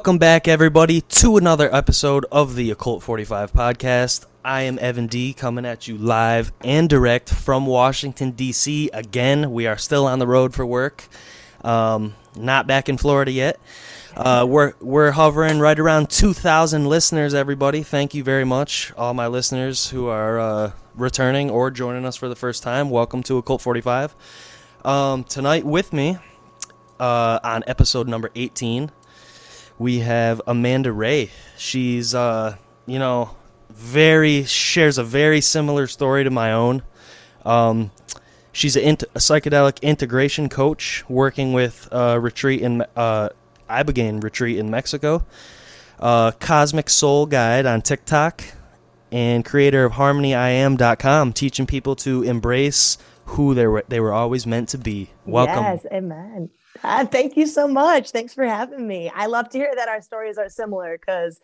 Welcome back, everybody, to another episode of the Occult 45 podcast. I am Evan D coming at you live and direct from Washington, D.C. Again, we are still on the road for work. Um, not back in Florida yet. Uh, we're, we're hovering right around 2,000 listeners, everybody. Thank you very much, all my listeners who are uh, returning or joining us for the first time. Welcome to Occult 45. Um, tonight, with me uh, on episode number 18 we have Amanda Rae. She's, uh, you know, very shares a very similar story to my own. Um, she's a, int- a, psychedelic integration coach working with a retreat in uh, Ibogaine retreat in Mexico. Uh, Cosmic Soul Guide on TikTok, and creator of HarmonyIam.com, teaching people to embrace who they were they were always meant to be. Welcome. Yes, amen. Uh, thank you so much. Thanks for having me. I love to hear that our stories are similar because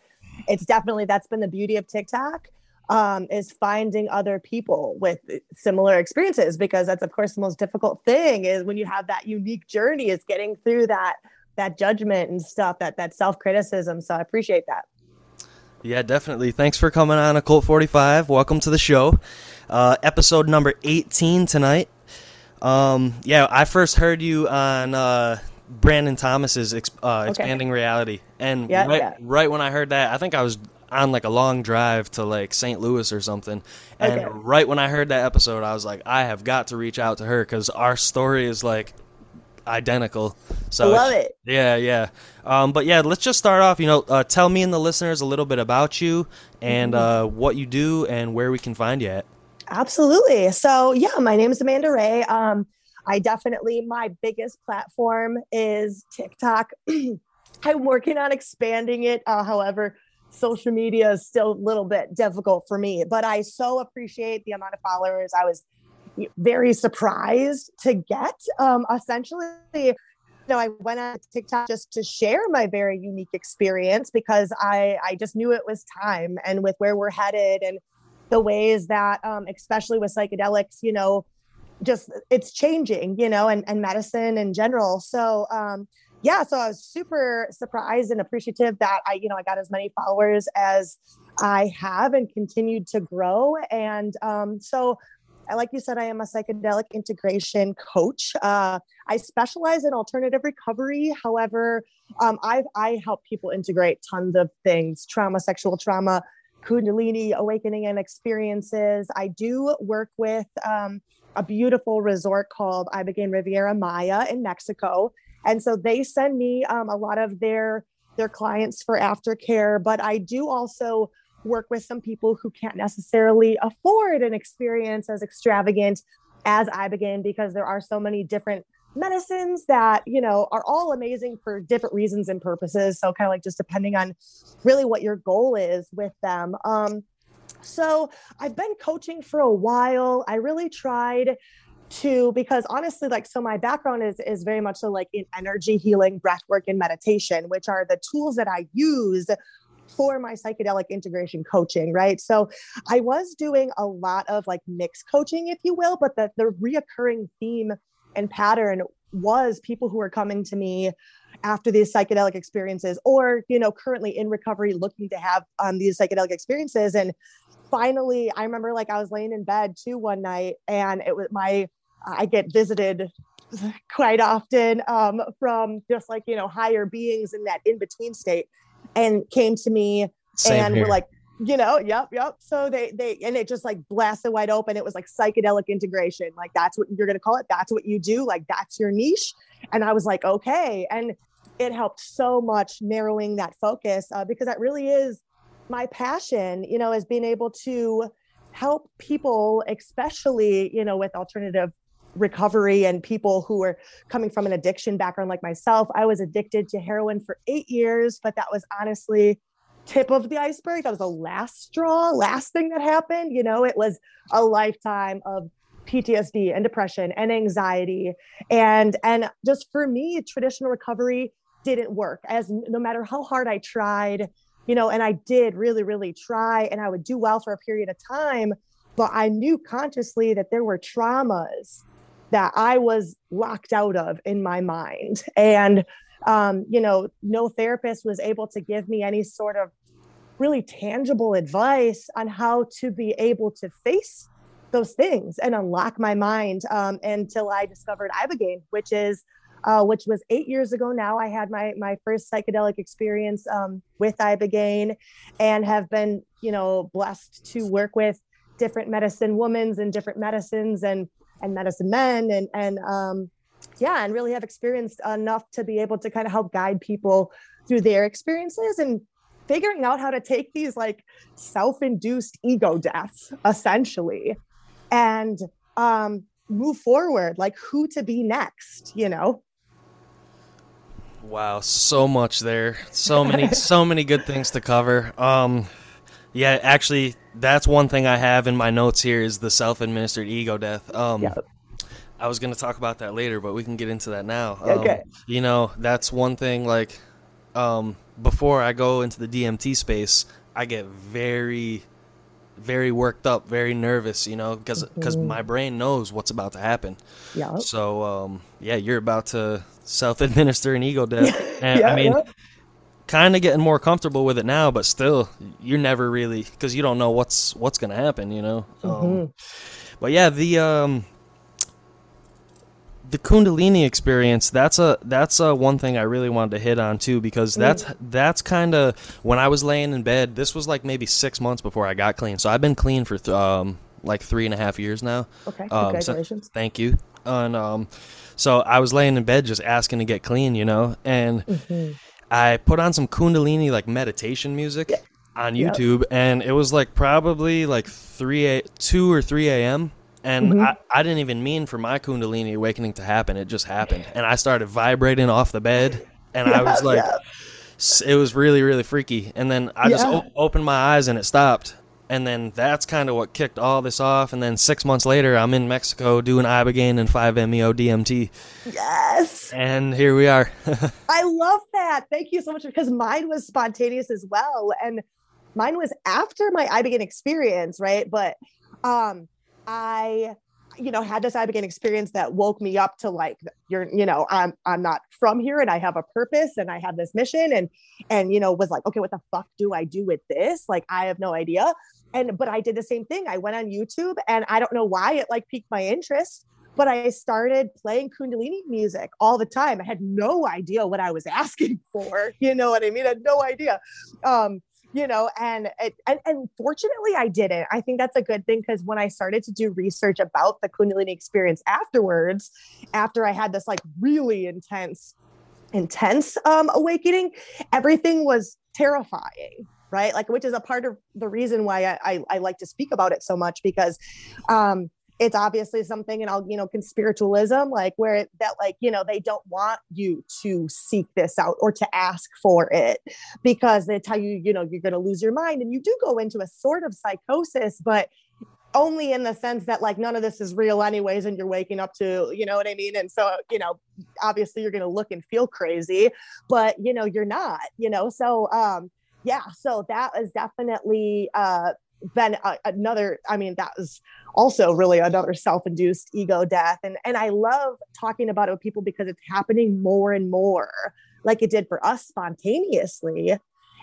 it's definitely that's been the beauty of TikTok um, is finding other people with similar experiences because that's of course the most difficult thing is when you have that unique journey is getting through that that judgment and stuff that that self criticism. So I appreciate that. Yeah, definitely. Thanks for coming on a Occult 45. Welcome to the show. Uh, episode number 18 tonight. Um, yeah, I first heard you on uh, Brandon Thomas's uh, okay. expanding reality, and yeah, right, yeah. right when I heard that, I think I was on like a long drive to like St. Louis or something, and okay. right when I heard that episode, I was like, I have got to reach out to her because our story is like identical. So love it. Yeah, yeah. Um, but yeah, let's just start off. You know, uh, tell me and the listeners a little bit about you and mm-hmm. uh, what you do and where we can find you at. Absolutely. So, yeah, my name is Amanda Rae. Um, I definitely, my biggest platform is TikTok. I'm working on expanding it. Uh, however, social media is still a little bit difficult for me, but I so appreciate the amount of followers I was very surprised to get. Um, essentially, you know, I went on TikTok just to share my very unique experience because I, I just knew it was time and with where we're headed and the ways that, um, especially with psychedelics, you know, just it's changing, you know, and, and medicine in general. So, um, yeah, so I was super surprised and appreciative that I, you know, I got as many followers as I have and continued to grow. And um, so, like you said, I am a psychedelic integration coach. Uh, I specialize in alternative recovery. However, um, I I help people integrate tons of things: trauma, sexual trauma, Kundalini awakening and experiences. I do work with um, a beautiful resort called Ibogaine Riviera Maya in Mexico. And so they send me um, a lot of their their clients for aftercare, but I do also work with some people who can't necessarily afford an experience as extravagant as Ibogaine because there are so many different medicines that you know are all amazing for different reasons and purposes. So kind of like just depending on really what your goal is with them. Um so i've been coaching for a while. I really tried to because honestly like so my background is is very much so like in energy healing breath work and meditation which are the tools that i use for my psychedelic integration coaching, right? So I was doing a lot of like mixed coaching, if you will, but the, the reoccurring theme and pattern was people who were coming to me after these psychedelic experiences or you know currently in recovery looking to have um, these psychedelic experiences and finally i remember like i was laying in bed too one night and it was my i get visited quite often um, from just like you know higher beings in that in between state and came to me Same and here. were like you know yep yep so they they and it just like blasted wide open. It was like psychedelic integration. Like that's what you're going to call it. That's what you do. Like that's your niche. And i was like okay. And it helped so much narrowing that focus uh, because that really is my passion you know is being able to help people especially you know with alternative recovery and people who are coming from an addiction background like myself. I was addicted to heroin for eight years but that was honestly tip of the iceberg. That was the last straw, last thing that happened. You know, it was a lifetime of PTSD and depression and anxiety. And and just for me, traditional recovery didn't work as no matter how hard I tried, you know, and I did really, really try and I would do well for a period of time. But I knew consciously that there were traumas that I was locked out of in my mind. And um, you know, no therapist was able to give me any sort of really tangible advice on how to be able to face those things and unlock my mind um, until I discovered Ibogaine, which is uh, which was eight years ago now. I had my my first psychedelic experience um, with Ibogaine, and have been you know blessed to work with different medicine women's and different medicines and and medicine men and and um, yeah, and really have experienced enough to be able to kind of help guide people through their experiences and figuring out how to take these like self-induced ego deaths essentially and um move forward like who to be next you know? Wow so much there. So many so many good things to cover. Um yeah actually that's one thing i have in my notes here is the self-administered ego death. Um yeah. I was going to talk about that later but we can get into that now um, okay you know that's one thing like um before i go into the dmt space i get very very worked up, very nervous, you know, because because Mhm. my brain knows what's about to happen. yeah So um, yeah, you're about to self-administer an ego death, and Yeah, I mean, yeah. kind of getting more comfortable with it now, but still, you're never really because you don't know what's what's gonna happen, you know. Um, Mhm. but yeah, the um, the Kundalini experience that's a that's a one thing I really wanted to hit on too because that's that's kind of when I was laying in bed. This was like maybe six months before I got clean, so I've been clean for th- um like three and a half years now. okay Um, so- congratulations Thank you. And um, so I was laying in bed just asking to get clean, you know, and Mhm. I put on some Kundalini like meditation music on Yep. YouTube, and it was like probably like three, a, two or three a.m. And Mhm. I, I didn't even mean for my Kundalini awakening to happen. It just happened, and I started vibrating off the bed, and I was like, yeah. it was really really freaky. And then I just o- opened my eyes, and it stopped. And then that's kind of what kicked all this off. And then six months later, I'm in Mexico doing Ibogaine and 5-MeO DMT. yes And here we are. I love that. Thank you so much because mine was spontaneous as well. And mine was after my Ibogaine experience, right? But um I you know had this Ibogaine experience that woke me up to like you're you know I'm I'm not from here and I have a purpose and I have this mission and and you know was like okay what the fuck do I do with this like I have no idea and but I did the same thing I went on YouTube and I don't know why it like piqued my interest but I started playing Kundalini music all the time. I had no idea what I was asking for. You know what I mean? I had no idea. Um, you know, and, and and fortunately I didn't. I think that's a good thing because when I started to do research about the Kundalini experience afterwards, after I had this like really intense, intense um awakening, everything was terrifying. Right. Like, which is a part of the reason why I, I, I like to speak about it so much because um it's obviously something and i'll you know conspiritualism like where that like you know they don't want you to seek this out or to ask for it because they tell you you know you're going to lose your mind and you do go into a sort of psychosis but only in the sense that like none of this is real anyways and you're waking up to you know what i mean? And so you know obviously you're going to look and feel crazy but you know you're not you know? So um yeah so that was definitely uh been a, another i mean that was also really another self-induced ego death. And and i love talking about it with people because it's happening more and more like it did for us spontaneously.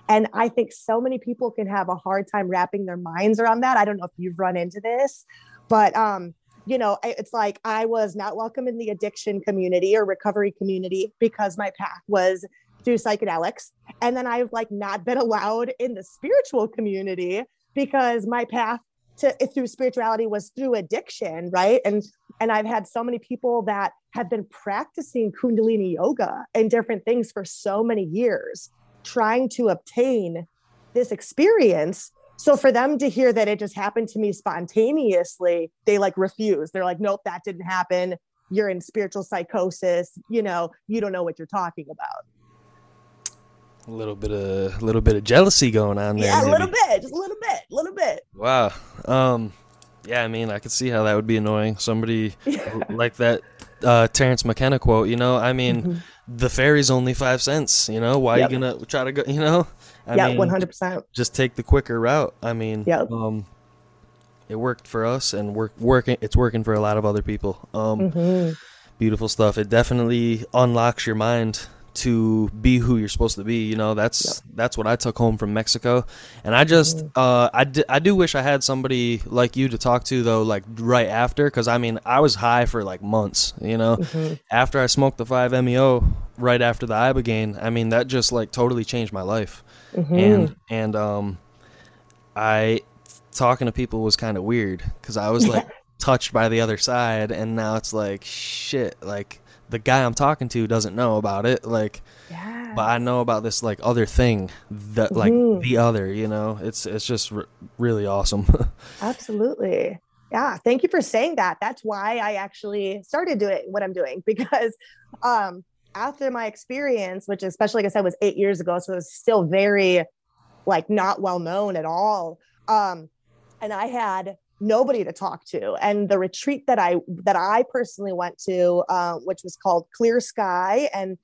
And i think so many people can have a hard time wrapping their minds around that. I don't know if you've run into this but um you know it's like i was not welcome in the addiction community or recovery community because my path was through psychedelics. And then i've like not been allowed in the spiritual community because my path to through spirituality was through addiction right? And and i've had so many people that have been practicing kundalini yoga and different things for so many years trying to obtain this experience. So for them to hear that it just happened to me spontaneously they like refuse. They're like nope that didn't happen. You're in spiritual psychosis. You know you don't know what you're talking about a little bit of a little bit of jealousy going on there. yeah a maybe. little bit just a little bit a little bit Wow. Um, yeah, I mean, I could see how that would be annoying. Somebody like that uh, Terence McKenna quote. You know, I mean, Mhm. the ferry's only five cents. You know, why Yep. you gonna try to go? You know, I yeah 100% just take the quicker route. I mean, Yep. um, it worked for us, and work working. It's working for a lot of other people. Um, Mhm. beautiful stuff. It definitely unlocks your mind to be who you're supposed to be. You know, that's yep. that's what I took home from Mexico, and I just mm-hmm. uh, I, d- I do wish I had somebody like you to talk to though, like right after, because I mean I was high for like months. You know, mm-hmm. after I smoked the five meo right after the ibogaine, I mean that just like totally changed my life, mm-hmm. and and um, I talking to people was kind of weird because I was like touched by the other side, and now it's like shit, like the guy I'm talking to doesn't know about it. Like, yes. but I know about this like other thing that like mm-hmm. the other. You know, it's it's just r- really awesome. Absolutely. Yeah, thank you for saying that. That's why I actually started doing what I'm doing because um after my experience, which especially like I said was 8 years ago, so it was still very like not well known at all. Um and I had nobody to talk to. And the retreat that i that i personally went to uh, which was called clear sky and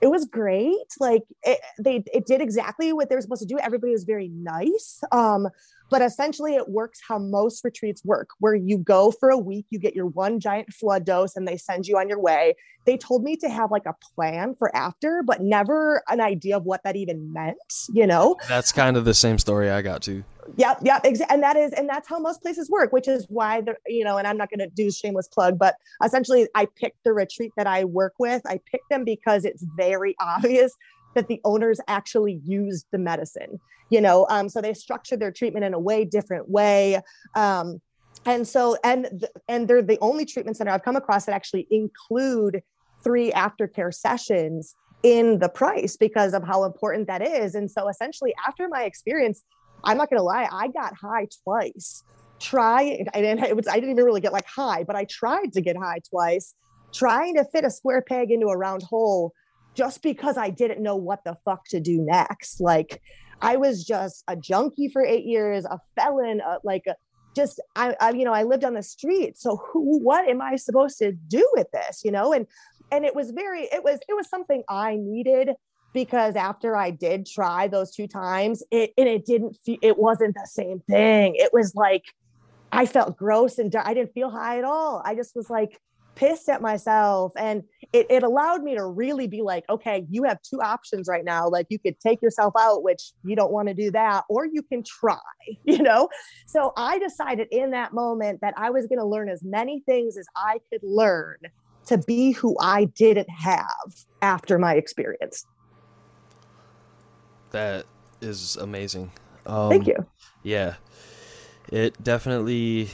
it was great. Like it, they it did exactly what they were supposed to do. Everybody was very nice um but essentially it works how most retreats work where you go for a week you get your one giant flood dose and they send you on your way. They told me to have like a plan for after but never an idea of what that even meant you know? That's kind of the same story i got to Yep, yep, exa- and that is, and that's how most places work, which is why the, you know, and I'm not going to do shameless plug, but essentially, I picked the retreat that I work with. I picked them because it's very obvious that the owners actually used the medicine, you know, um, so they structured their treatment in a way different way. Um, and so, and th- and they're the only treatment center I've come across that actually include three aftercare sessions in the price because of how important that is. And so, essentially, after my experience I'm not gonna lie, I got high twice. Try didn't it was I didn't even really get like high, but I tried to get high twice, trying to fit a square peg into a round hole just because I didn't know what the fuck to do next. Like I was just a junkie for eight years, a felon, uh, like a, just I, I, you know, I lived on the street. So who, what am I supposed to do with this? You know, and and it was very, it was, it was something I needed because after I did try those two times, it and it didn't feel it wasn't the same thing. It was like I felt gross and I didn't feel high at all. I just was like pissed at myself. And it, it allowed me to really be like, okay, you have two options right now. Like you could take yourself out, which you don't want to do that, or you can try, you know? So I decided in that moment that I was going to learn as many things as I could learn to be who I didn't have after my experience. That is amazing. Um, Thank you. Yeah, it definitely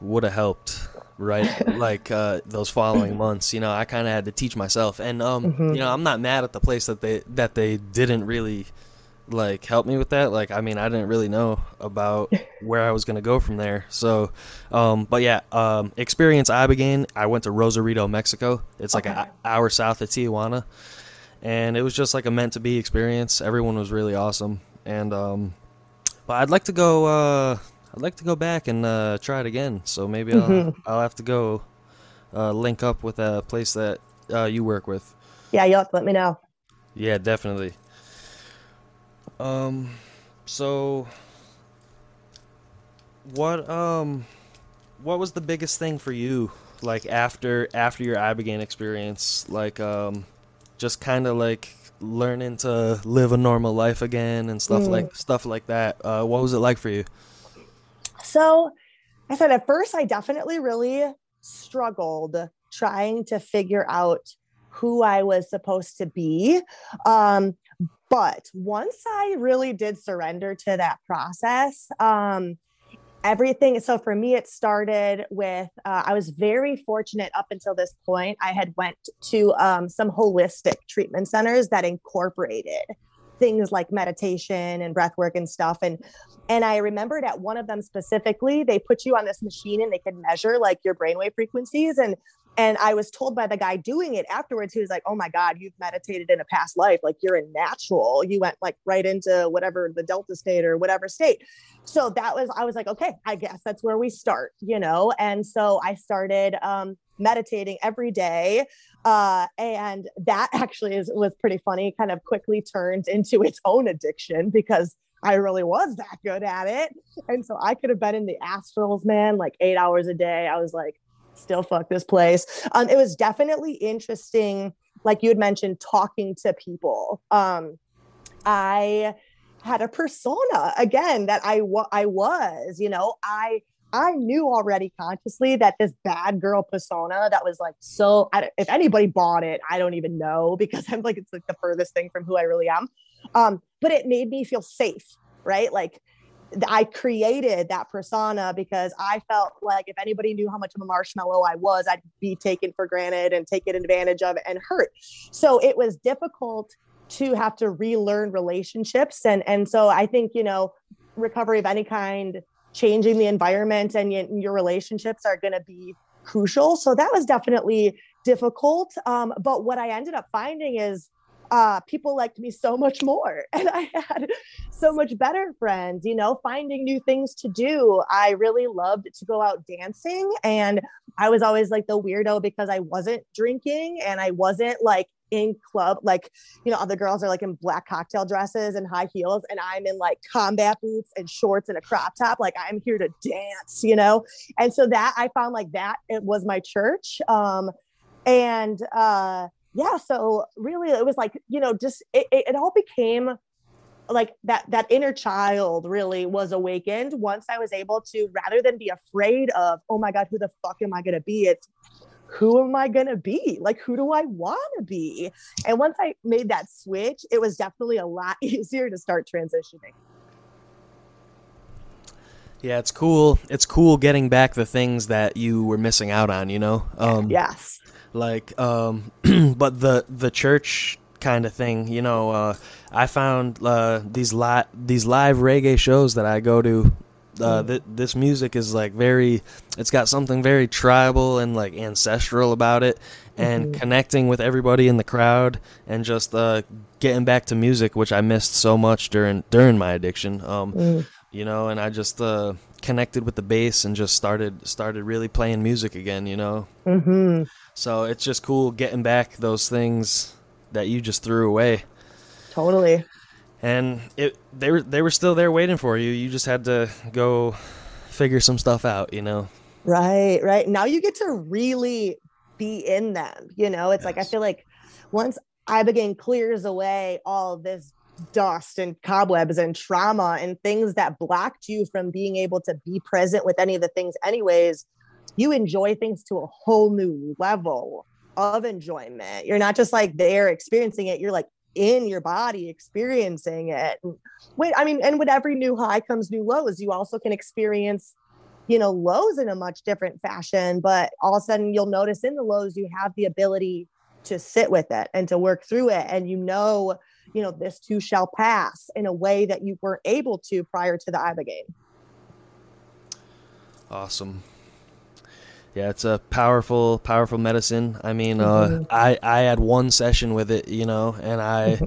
would have helped, right? like uh, those following months. You know, I kind of had to teach myself, and um, mm-hmm. you know, I'm not mad at the place that they that they didn't really like help me with that. Like, I mean, I didn't really know about where I was gonna go from there. So, um, but yeah, um, experience Ibogaine. I went to Rosarito, Mexico. It's like okay. an hour south of Tijuana and it was just like a meant to be experience. Everyone was really awesome, and um, but I'd like to go. Uh, I'd like to go back and uh, try it again. So maybe I'll, mm-hmm. I'll have to go uh, link up with a place that uh, you work with. Yeah, you'll have to let me know. Yeah, definitely. Um, so what um, what was the biggest thing for you? Like after after your Ibogaine experience, like um, just kind of like learning to live a normal life again and stuff mm. like stuff like that. Uh, what was it like for you? So, I said at first I definitely really struggled trying to figure out who I was supposed to be. Um, but once I really did surrender to that process, um, everything. So for me it started with uh, i was very fortunate up until this point i had went to um, some holistic treatment centers that incorporated things like meditation and breath work and stuff. And and i remembered at one of them specifically they put you on this machine and they could measure like your brainwave frequencies. And and I was told by the guy doing it afterwards, he was like, Oh my God, you've meditated in a past life. Like you're a natural. You went like right into whatever the Delta state or whatever state. So that was, I was like, Okay, I guess that's where we start, you know? And so I started um, meditating every day. Uh, and that actually is, was pretty funny, kind of quickly turned into its own addiction because I really was that good at it. And so I could have been in the astrals, man, like eight hours a day. I was like, still fuck this place. Um, it was definitely interesting like you had mentioned, talking to people. Um, I had a persona again that I wa- I was, you know, I I knew already consciously that this bad girl persona that was like so. I, if anybody bought it, I don't even know because I'm like it's like the furthest thing from who I really am. Um, but it made me feel safe, right? Like I created that persona because I felt like if anybody knew how much of a marshmallow I was, I'd be taken for granted and taken advantage of and hurt. So it was difficult to have to relearn relationships. And and so I think you know recovery of any kind changing the environment and your relationships are going to be crucial. So that was definitely difficult. Um, but what I ended up finding is uh, people liked me so much more and I had so much better friends, you know, finding new things to do. I really loved to go out dancing and I was always like the weirdo because I wasn't drinking and I wasn't like in club like you know other girls are like in black cocktail dresses and high heels and i'm in like combat boots and shorts and a crop top. Like i'm here to dance you know? And so that i found like that it was my church. Um and uh yeah so really it was like you know just it, it, it all became like that that inner child really was awakened once i was able to rather than be afraid of oh my god who the fuck am i going to be? It's who am i going to be? Like who do i want to be? And once i made that switch it was definitely a lot easier to start transitioning. Yeah, it's cool. It's cool getting back the things that you were missing out on, you know? Um yes like um but the the church kind of thing, you know, uh I found uh these li- these live reggae shows that I go to uh, th- this music is like very it's got something very tribal and like ancestral about it and Mhm. connecting with everybody in the crowd and just uh getting back to music which I missed so much during during my addiction um Mm. you know and I just uh connected with the bass and just started started really playing music again you know hmm so it's just cool getting back those things that you just threw away totally and it they were they were still there waiting for you. You just had to go figure some stuff out, you know. Right, right. Now you get to really be in them. You know, it's like I feel like once Ibogaine clears away all this dust and cobwebs and trauma and things that blocked you from being able to be present with any of the things, anyways, you enjoy things to a whole new level of enjoyment. You're not just like there experiencing it, you're like in your body experiencing it. Wait, I mean, and with every new high comes new lows. You also can experience you know lows in a much different fashion but all of a sudden you'll notice in the lows you have the ability to sit with it and to work through it and you know you know this too shall pass in a way that you weren't able to prior to the ibogaine Awesome. Yeah, it's a powerful, powerful medicine. I mean, Mhm. uh, I I had one session with it, you know, and I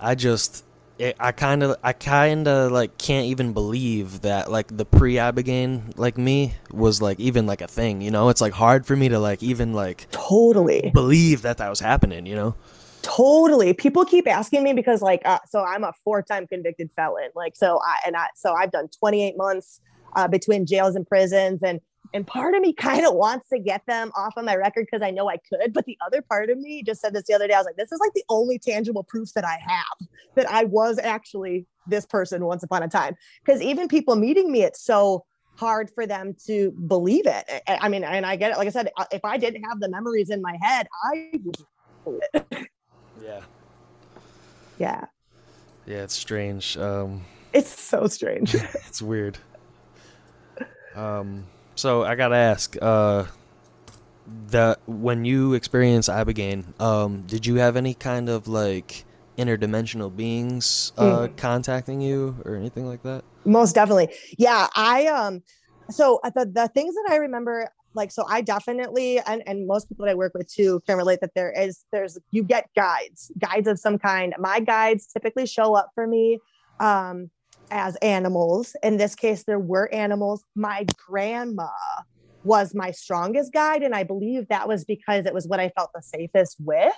I just it, I kind of I kind of like can't even believe that like the pre ibogaine like me was like even like a thing, you know. It's like hard for me to like even like totally believe that that was happening, you know. totally people keep asking me because like uh, so i'm a four-time convicted felon like so i and i so i've done 28 months uh, between jails and prisons and and part of me kind of wants to get them off of my record because i know i could but the other part of me just said this the other day i was like this is like the only tangible proof that i have that i was actually this person once upon a time because even people meeting me it's so hard for them to believe it I- mean and i get it like i said uh, if i didn't have the memories in my head i would Yeah. yeah Yeah, it's strange. Um It's so strange. it's weird. Um, so I gotta ask, uh, the when you experience ibogaine, um, did you have any kind of like interdimensional beings uh, Mm. contacting you or anything like that? Most definitely. Yeah, I um so uh, the the things that I remember like so I definitely and and most people that I work with too can relate that there is there's you get guides, guides of some kind. My guides typically show up for me um as animals. In this case there were animals. My grandma was my strongest guide and I believe that was because it was what I felt the safest with.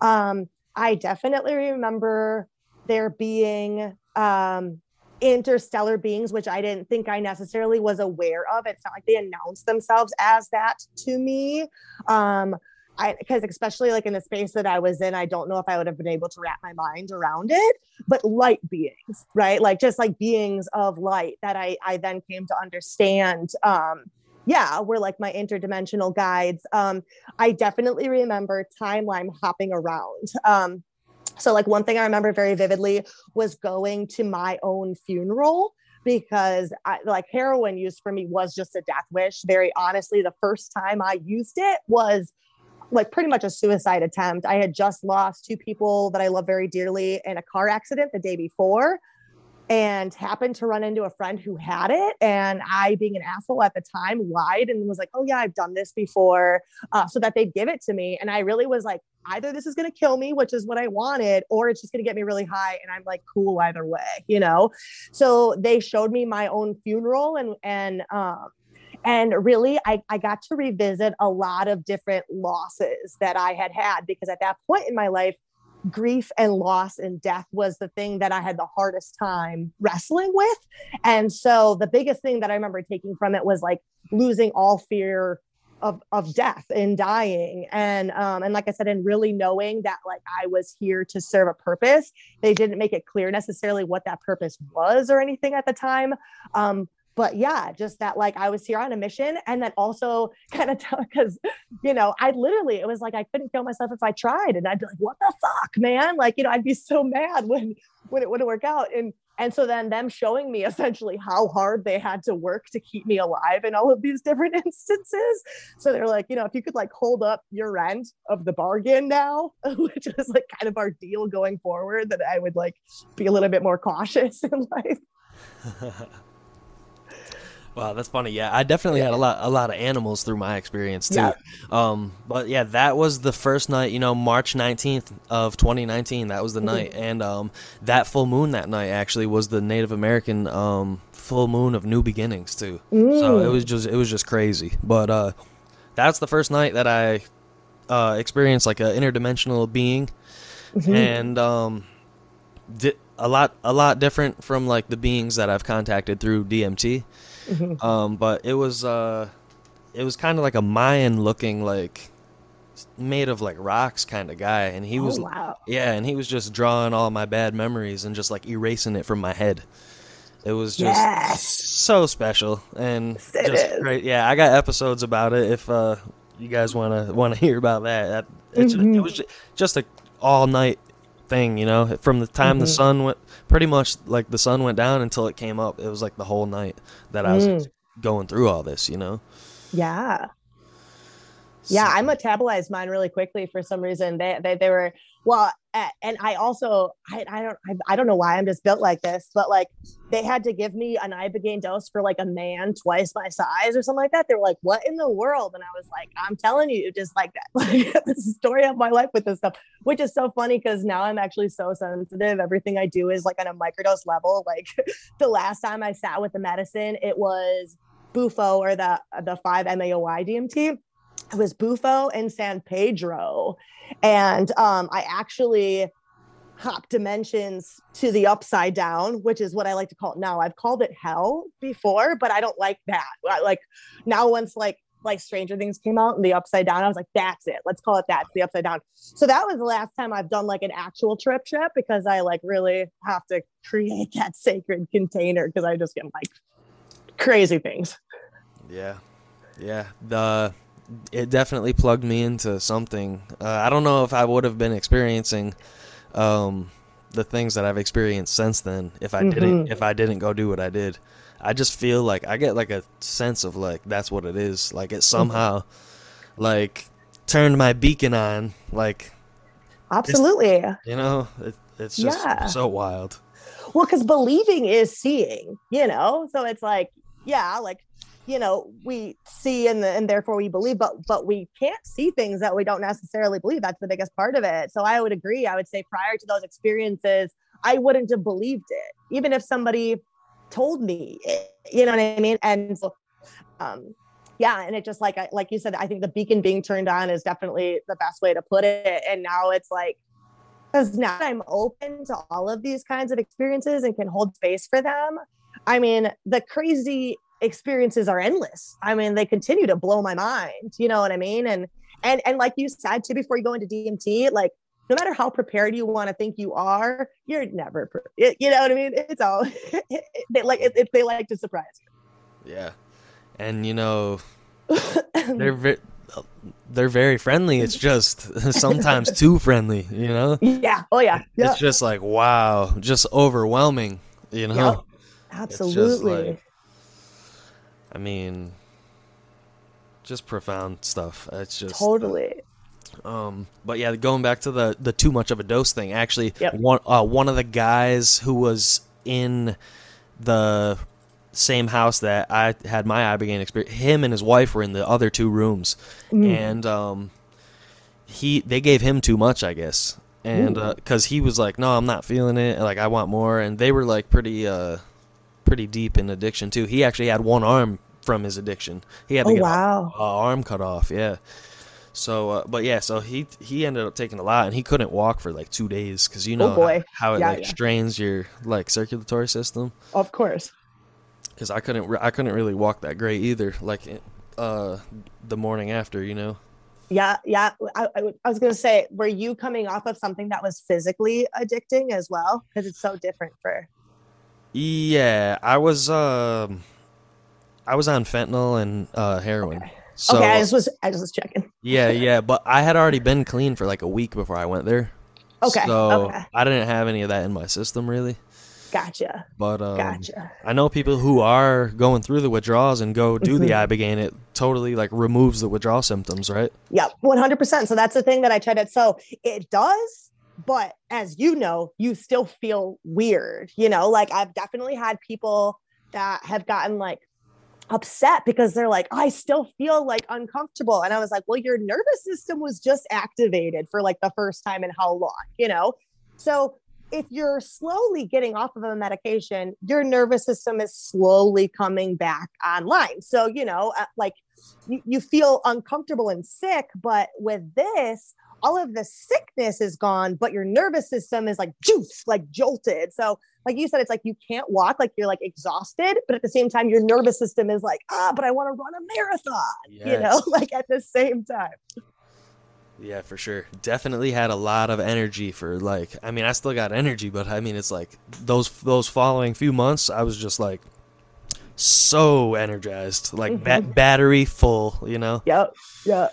Um I definitely remember there being um interstellar beings, which I didn't think I necessarily was aware of. It's not like they announced themselves as that to me. Um, I because especially like in the space that I was in, I don't know if I would have been able to wrap my mind around it. But light beings, right? Like just like beings of light that I I then came to understand. Um, yeah, were like my interdimensional guides. Um, I definitely remember timeline hopping around. Um, so like one thing I remember very vividly was going to my own funeral because I, like heroin use for me was just a death wish. Very honestly, the first time I used it was like pretty much a suicide attempt. I had just lost two people that I love very dearly in a car accident the day before and happened to run into a friend who had it. And I, being an asshole at the time, lied and was like, oh, yeah, I've done this before, uh, so that they'd give it to me. And I really was like, either this is going to kill me, which is what I wanted, or it's just going to get me really high. And I'm like, cool either way, you know? So they showed me my own funeral and, and, um, and really I, I got to revisit a lot of different losses that i had had because at that point in my life grief and loss and death was the thing that I had the hardest time wrestling with. And so the biggest thing that I remember taking from it was like losing all fear of, of death and dying. And um, and like I said, and really knowing that like I was here to serve a purpose. They didn't make it clear necessarily what that purpose was or anything at the time. Um, but yeah, just that like I was here on a mission and then also kind of because you know, I literally it was like I couldn't kill myself if I tried. And I'd be like, what the fuck, man? Like, you know, I'd be so mad when when it wouldn't work out. And and so then them showing me essentially how hard they had to work to keep me alive in all of these different instances. So they're like, you know, if you could like hold up your end of the bargain now, which is like kind of our deal going forward, that I would like be a little bit more cautious in life. Wow, that's funny. Yeah, I definitely had a lot, a lot of animals through my experience too. Yeah. Um, but yeah, that was the first night. You know, March nineteenth of twenty nineteen. That was the mm-hmm. night, and um, that full moon that night actually was the Native American um full moon of new beginnings too. Mm. So it was just, it was just crazy. But uh, that's the first night that I uh experienced like an interdimensional being, mm-hmm. and um, di- a lot, a lot different from like the beings that I've contacted through DMT. Mm-hmm. Um, but it was uh, it was kind of like a Mayan looking like made of like rocks kind of guy and he was oh, wow. yeah and he was just drawing all my bad memories and just like erasing it from my head it was just yes. so special and it just is. great yeah i got episodes about it if uh you guys want to want to hear about that, that mm-hmm. it was just, just a all night thing you know from the time mm-hmm. the sun went pretty much like the sun went down until it came up. It was like the whole night that I was mm. going through all this, you know? Yeah. Yeah, I metabolized mine really quickly for some reason. They they, they were well, and I also I, I don't I, I don't know why I'm just built like this, but like they had to give me an ibogaine dose for like a man twice my size or something like that. They were like, "What in the world?" And I was like, "I'm telling you, just like that. Like the story of my life with this stuff." Which is so funny because now I'm actually so sensitive. Everything I do is like on a microdose level. Like the last time I sat with the medicine, it was Bufo or the the five MAOI DMT it was Bufo and San Pedro. And um, I actually hop dimensions to the upside down, which is what I like to call it now. I've called it hell before, but I don't like that. Like now, once like like Stranger Things came out and the upside down, I was like, that's it. Let's call it that. It's the upside down. So that was the last time I've done like an actual trip trip because I like really have to create that sacred container because I just get like crazy things. Yeah. Yeah. The it definitely plugged me into something. Uh, I don't know if I would have been experiencing um, the things that I've experienced since then if I mm-hmm. didn't if I didn't go do what I did. I just feel like I get like a sense of like that's what it is. Like it somehow mm-hmm. like turned my beacon on. Like absolutely, you know, it, it's just yeah. so wild. Well, because believing is seeing, you know, so it's like yeah, like you know we see and, the, and therefore we believe but but we can't see things that we don't necessarily believe. That's the biggest part of it. So i would agree. I would say prior to those experiences i wouldn't have believed it even if somebody told me it, you know what i mean? And so um yeah and it just like I, like you said i think the beacon being turned on is definitely the best way to put it. And now it's like because now i'm open to all of these kinds of experiences and can hold space for them i mean the crazy experiences are endless. I mean, they continue to blow my mind. You know what I mean? And and and like you said too before you go into dmt like no matter how prepared you want to think you are you're never pre- you know what i mean it's all they like if they like to surprise you yeah and you know they're very they're very friendly it's just sometimes too friendly you know yeah oh yeah, yeah. it's just like wow just overwhelming you know yep. absolutely i mean just profound stuff it's just totally um, but yeah, going back to the the too much of a dose thing. Actually, yep. one uh, one of the guys who was in the same house that I had my ibogaine experience. Him and his wife were in the other two rooms, mm. and um, he they gave him too much, I guess, and because uh, he was like, "No, I'm not feeling it. Like I want more," and they were like pretty uh, pretty deep in addiction too. He actually had one arm from his addiction. He had to oh, get wow. a, a arm cut off. Yeah. So, uh, but yeah, so he he ended up taking a lot, and he couldn't walk for like two days because you know oh boy. how, it yeah, like yeah. strains your like circulatory system. Of course. Because I couldn't re- I couldn't really walk that great either. Like, uh, the morning after, you know. Yeah, yeah. I, I, I was gonna say, were you coming off of something that was physically addicting as well? Because it's so different for. Yeah, I was. Um, I was on fentanyl and uh, heroin. Okay. So, okay, I just was I just was checking. yeah, yeah, but I had already been clean for like a week before I went there. Okay. So okay. I didn't have any of that in my system really. Gotcha. But um, Gotcha. I know people who are going through the withdrawals and go do the Mhm. ibogaine. It totally like removes the withdrawal symptoms, right? Yep, one hundred percent. So that's the thing that I tried to. So it does, but as you know, you still feel weird. You know, like I've definitely had people that have gotten like upset because they're like, I still feel like uncomfortable. And I was like, well, your nervous system was just activated for like the first time in how long, you know? So if you're slowly getting off of a medication, your nervous system is slowly coming back online. So, you know, uh, like you, you feel uncomfortable and sick, but with this, all of the sickness is gone, but your nervous system is like juice, like jolted. So, like you said, it's like you can't walk, like you're like exhausted, but at the same time, your nervous system is like, ah, but I want to run a marathon, you know, like at the same time. Yeah, for sure. Definitely had a lot of energy for like. I mean, I still got energy, but I mean, it's like those those following few months, I was just like so energized, like ba- Mhm. battery full. You know. Yep. Yeah.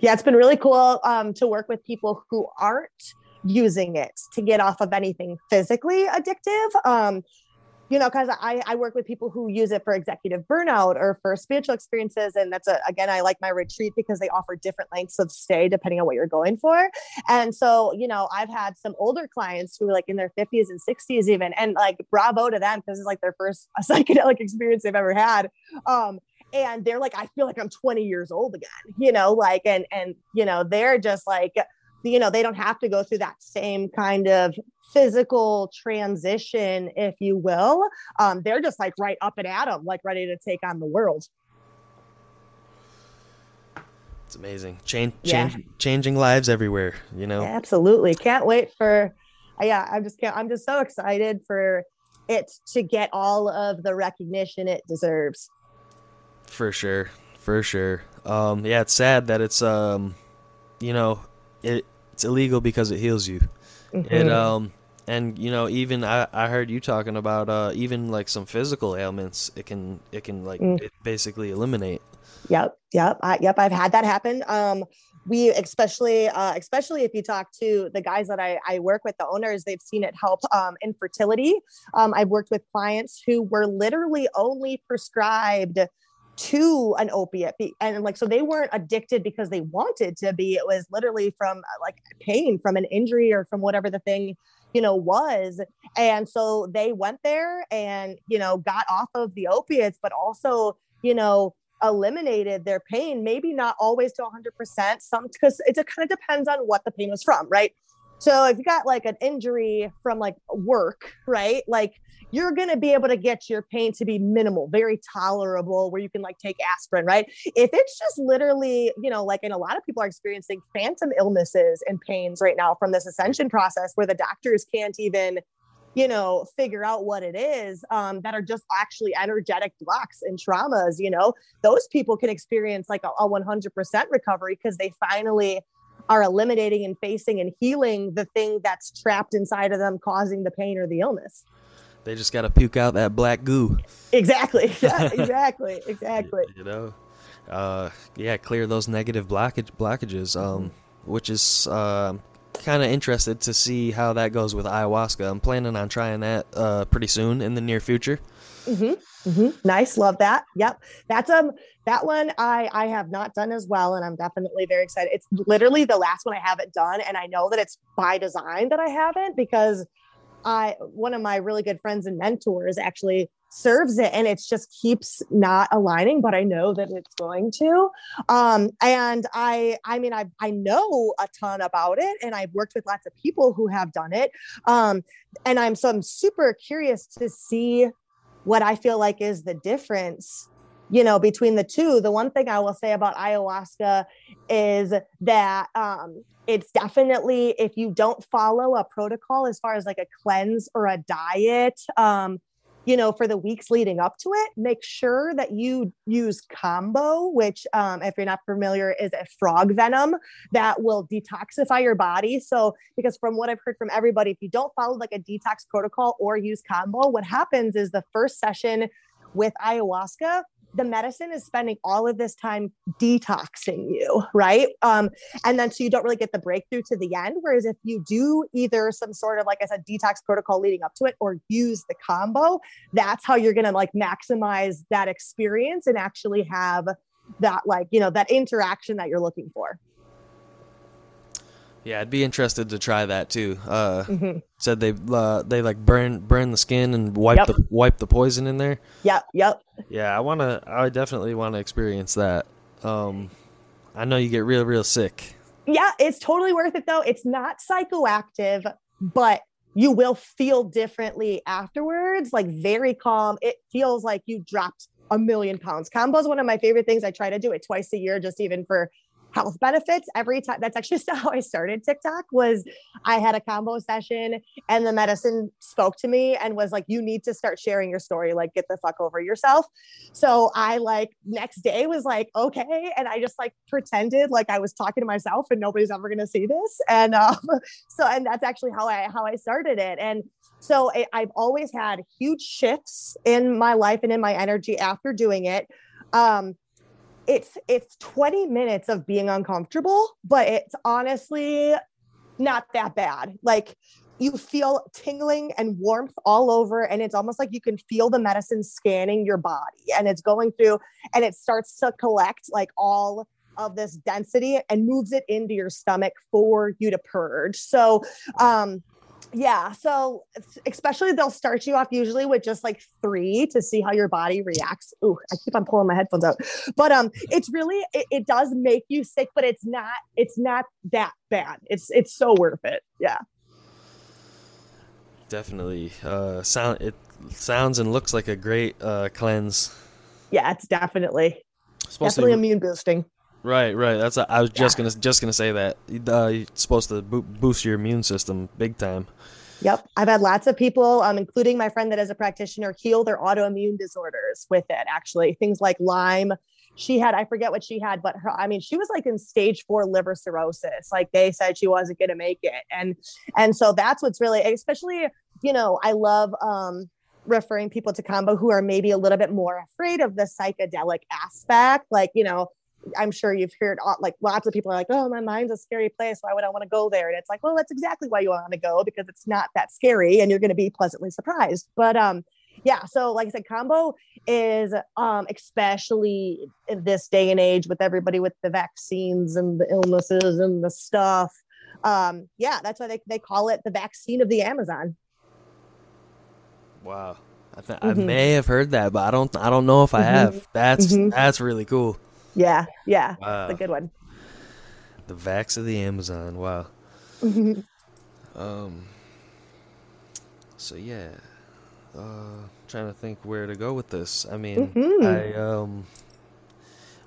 Yeah, it's been really cool um, to work with people who aren't using it to get off of anything physically addictive. Um, you know, because I, I work with people who use it for executive burnout or for spiritual experiences. And that's a, again, I like my retreat because they offer different lengths of stay depending on what you're going for. And so, you know, I've had some older clients who are like in their 50s and 60s even, and like bravo to them because it's like their first psychedelic experience they've ever had. Um, and they're like, I feel like I'm 20 years old again, you know, like, and, and, you know, they're just like, you know, they don't have to go through that same kind of physical transition, if you will. Um, they're just like right up and at them, like ready to take on the world. It's amazing. Change, Yeah. changing lives everywhere. You know. Absolutely. Can't wait for, yeah, I'm just, can't, I'm just so excited for it to get all of the recognition it deserves. For sure, for sure. Um, yeah, it's sad that it's um, you know, it it's illegal because it heals you. It Mhm. um, and you know, even I I heard you talking about uh, even like some physical ailments. It can it can like Mm. it basically eliminate. Yep, yep, I, yep. I've had that happen. Um, we especially, uh, especially if you talk to the guys that I, I work with, the owners, they've seen it help um, infertility. Um, I've worked with clients who were literally only prescribed to an opiate, and like so they weren't addicted because they wanted to be. It was literally from uh, like pain from an injury or from whatever the thing you know was. And so they went there and you know got off of the opiates but also you know eliminated their pain. Maybe not always to 100% some because it kind of depends on what the pain was from right so if you got like an injury from like work right like you're going to be able to get your pain to be minimal very tolerable where you can like take aspirin right if it's just literally you know like and a lot of people are experiencing phantom illnesses and pains right now from this ascension process where the doctors can't even you know, figure out what it is um, that are just actually energetic blocks and traumas. You know, those people can experience like a, a 100% recovery because they finally are eliminating and facing and healing the thing that's trapped inside of them, causing the pain or the illness. They just got to puke out that black goo. Exactly. Yeah, exactly. Exactly. You know, uh, yeah, clear those negative blockage blockages. Um, which is uh, kind of interested to see how that goes with ayahuasca. I'm planning on trying that uh, pretty soon in the near future. Mm-hmm. Mm-hmm. Nice, love that. Yep, that's um that one I I have not done as well, and I'm definitely very excited. It's literally the last one I haven't done, and I know that it's by design that I haven't because I one of my really good friends and mentors actually serves it and it just keeps not aligning but i know that it's going to um and i i mean i i know a ton about it and i've worked with lots of people who have done it um and i'm so i'm super curious to see what i feel like is the difference you know between the two. The one thing i will say about ayahuasca is that um it's definitely if you don't follow a protocol as far as like a cleanse or a diet um you know, for the weeks leading up to it, make sure that you use Kambo, which, um, if you're not familiar, is a frog venom that will detoxify your body. So, because from what I've heard from everybody, if you don't follow like a detox protocol or use Kambo, what happens is the first session with ayahuasca, the medicine is spending all of this time detoxing you, right? Um, and then so you don't really get the breakthrough to the end. Whereas if you do either some sort of, like I said, detox protocol leading up to it or use the Kambo, that's how you're going to like maximize that experience and actually have that, like, you know, that interaction that you're looking for. Yeah, I'd be interested to try that too. Uh, mm-hmm. Said they uh, they like burn burn the skin and wipe yep. the wipe the poison in there. Yep, yep. Yeah, I wanna. I definitely want to experience that. Um, I know you get real real sick. Yeah, it's totally worth it though. It's not psychoactive, but you will feel differently afterwards. Like very calm. It feels like you dropped a million pounds. Kambo is one of my favorite things. I try to do it twice a year, just even for health benefits every time that's actually how i started tiktok was i had a Kambo session and the medicine spoke to me and was like you need to start sharing your story like get the fuck over yourself. So i like next day was like okay. And i just like pretended like i was talking to myself and nobody's ever going to see this. And um so and that's actually how i how i started it. And so I, i've always had huge shifts in my life and in my energy after doing it. Um it's it's 20 minutes of being uncomfortable but it's honestly not that bad. Like you feel tingling and warmth all over and it's almost like you can feel the medicine scanning your body and it's going through and it starts to collect like all of this density and moves it into your stomach for you to purge. So um yeah so especially they'll start you off usually with just like three to see how your body reacts. Ooh, i keep on pulling my headphones out. But um it's really it, it does make you sick but it's not it's not that bad. It's it's so worth it. Yeah. Definitely. Uh sound it sounds and looks like a great uh cleanse. Yeah it's definitely definitely immune boosting Right, right. That's a, I was just yeah. gonna just gonna say that. Uh, you're supposed to bo- boost your immune system big time. Yep. I've had lots of people, um, including my friend that is a practitioner, heal their autoimmune disorders with it, actually. Things like Lyme. She had, I forget what she had, but her, I mean, she was like in stage four liver cirrhosis. Like they said she wasn't going to make it. And, and so that's what's really, especially, you know, I love, um, referring people to Kambo who are maybe a little bit more afraid of the psychedelic aspect. Like, you know, I'm sure you've heard like lots of people are like, oh, my mind's a scary place. Why would I want to go there? And it's like, well, that's exactly why you want to go because it's not that scary and you're going to be pleasantly surprised. But um, yeah, so like I said, Kambo is um, especially in this day and age with everybody with the vaccines and the illnesses and the stuff. Um, yeah, that's why they, they call it the vaccine of the Amazon. Wow. I, th- mm-hmm. I may have heard that, but I don't I don't know if I mm-hmm. have. That's mm-hmm. that's really cool. Yeah, yeah, wow. it's a good one. The Vax of the Amazon. Wow. um. So yeah, uh, trying to think where to go with this. I mean, mm-hmm. I um.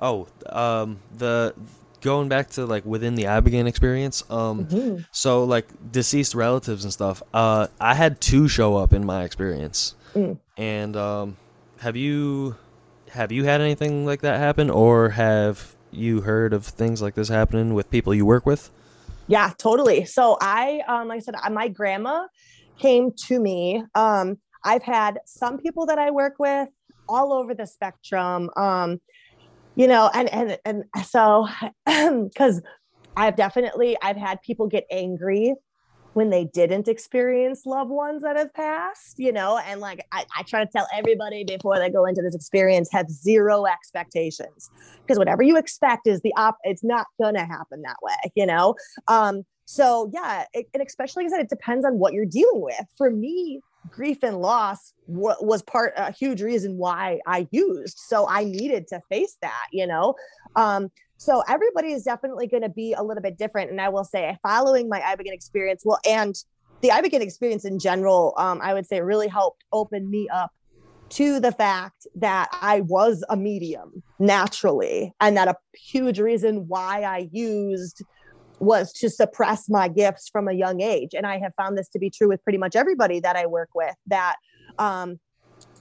Oh, um, the going back to like within the Ibogaine experience, um, Mm-hmm. so like deceased relatives and stuff. Uh, I had two show up in my experience, Mm. and um, have you have you had anything like that happen, or have you heard of things like this happening with people you work with? Yeah, totally. So I, um, like I said, my grandma came to me. Um, I've had some people that I work with all over the spectrum. Um, you know, and and and so because I've definitely I've had people get angry when they didn't experience loved ones that have passed, you know, and like I, I try to tell everybody before they go into this experience, have zero expectations. Because whatever you expect is the op it's not gonna happen that way, you know. Um, so yeah, it, and especially I said, it depends on what you're dealing with. For me, grief and loss wa- was part a huge reason why I used. So I needed to face that, you know. Um, so everybody is definitely going to be a little bit different. And I will say, following my Ibogaine experience, well, and the Ibogaine experience in general, um, I would say really helped open me up to the fact that I was a medium naturally, and that a huge reason why I used was to suppress my gifts from a young age. And I have found this to be true with pretty much everybody that I work with, that um,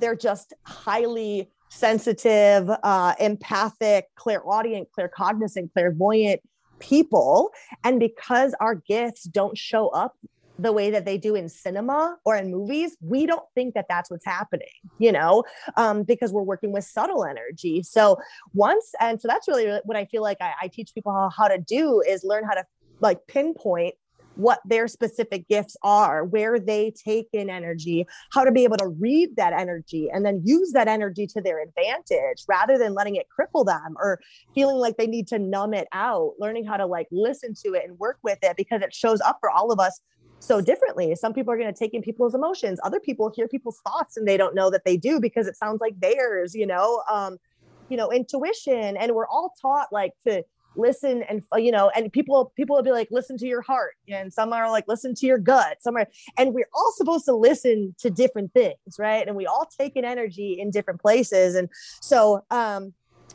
they're just highly sensitive, uh, empathic, clairaudient, claircognizant, clairvoyant people. And because our gifts don't show up the way that they do in cinema or in movies, we don't think that that's what's happening, you know, um, because we're working with subtle energy. So once, and so that's really what I feel like I, I teach people how, how to do is learn how to like pinpoint what their specific gifts are, where they take in energy, how to be able to read that energy and then use that energy to their advantage rather than letting it cripple them or feeling like they need to numb it out, learning how to like listen to it and work with it because it shows up for all of us so differently. Some people are going to take in people's emotions. Other people hear people's thoughts and they don't know that they do because it sounds like theirs, you know, um, you know, intuition. And we're all taught like to listen and you know and people people will be like listen to your heart. And some are like listen to your gut. Some are and we're all supposed to listen to different things right? And we all take in energy in different places. And so um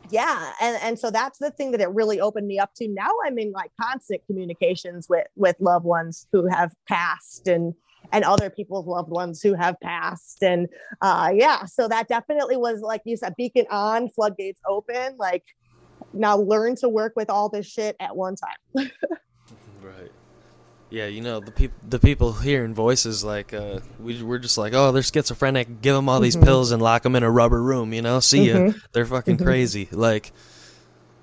yeah and and so that's the thing that it really opened me up to. Now i'm in like constant communications with with loved ones who have passed and and other people's loved ones who have passed. And uh yeah so that definitely was like you said beacon on floodgates open like now learn to work with all this shit at one time. Right. Yeah, you know the people the people hearing voices like uh, we we're just like oh they're schizophrenic give them all these Mhm. pills and lock them in a rubber room you know see ya Mhm. they're fucking Mhm. crazy like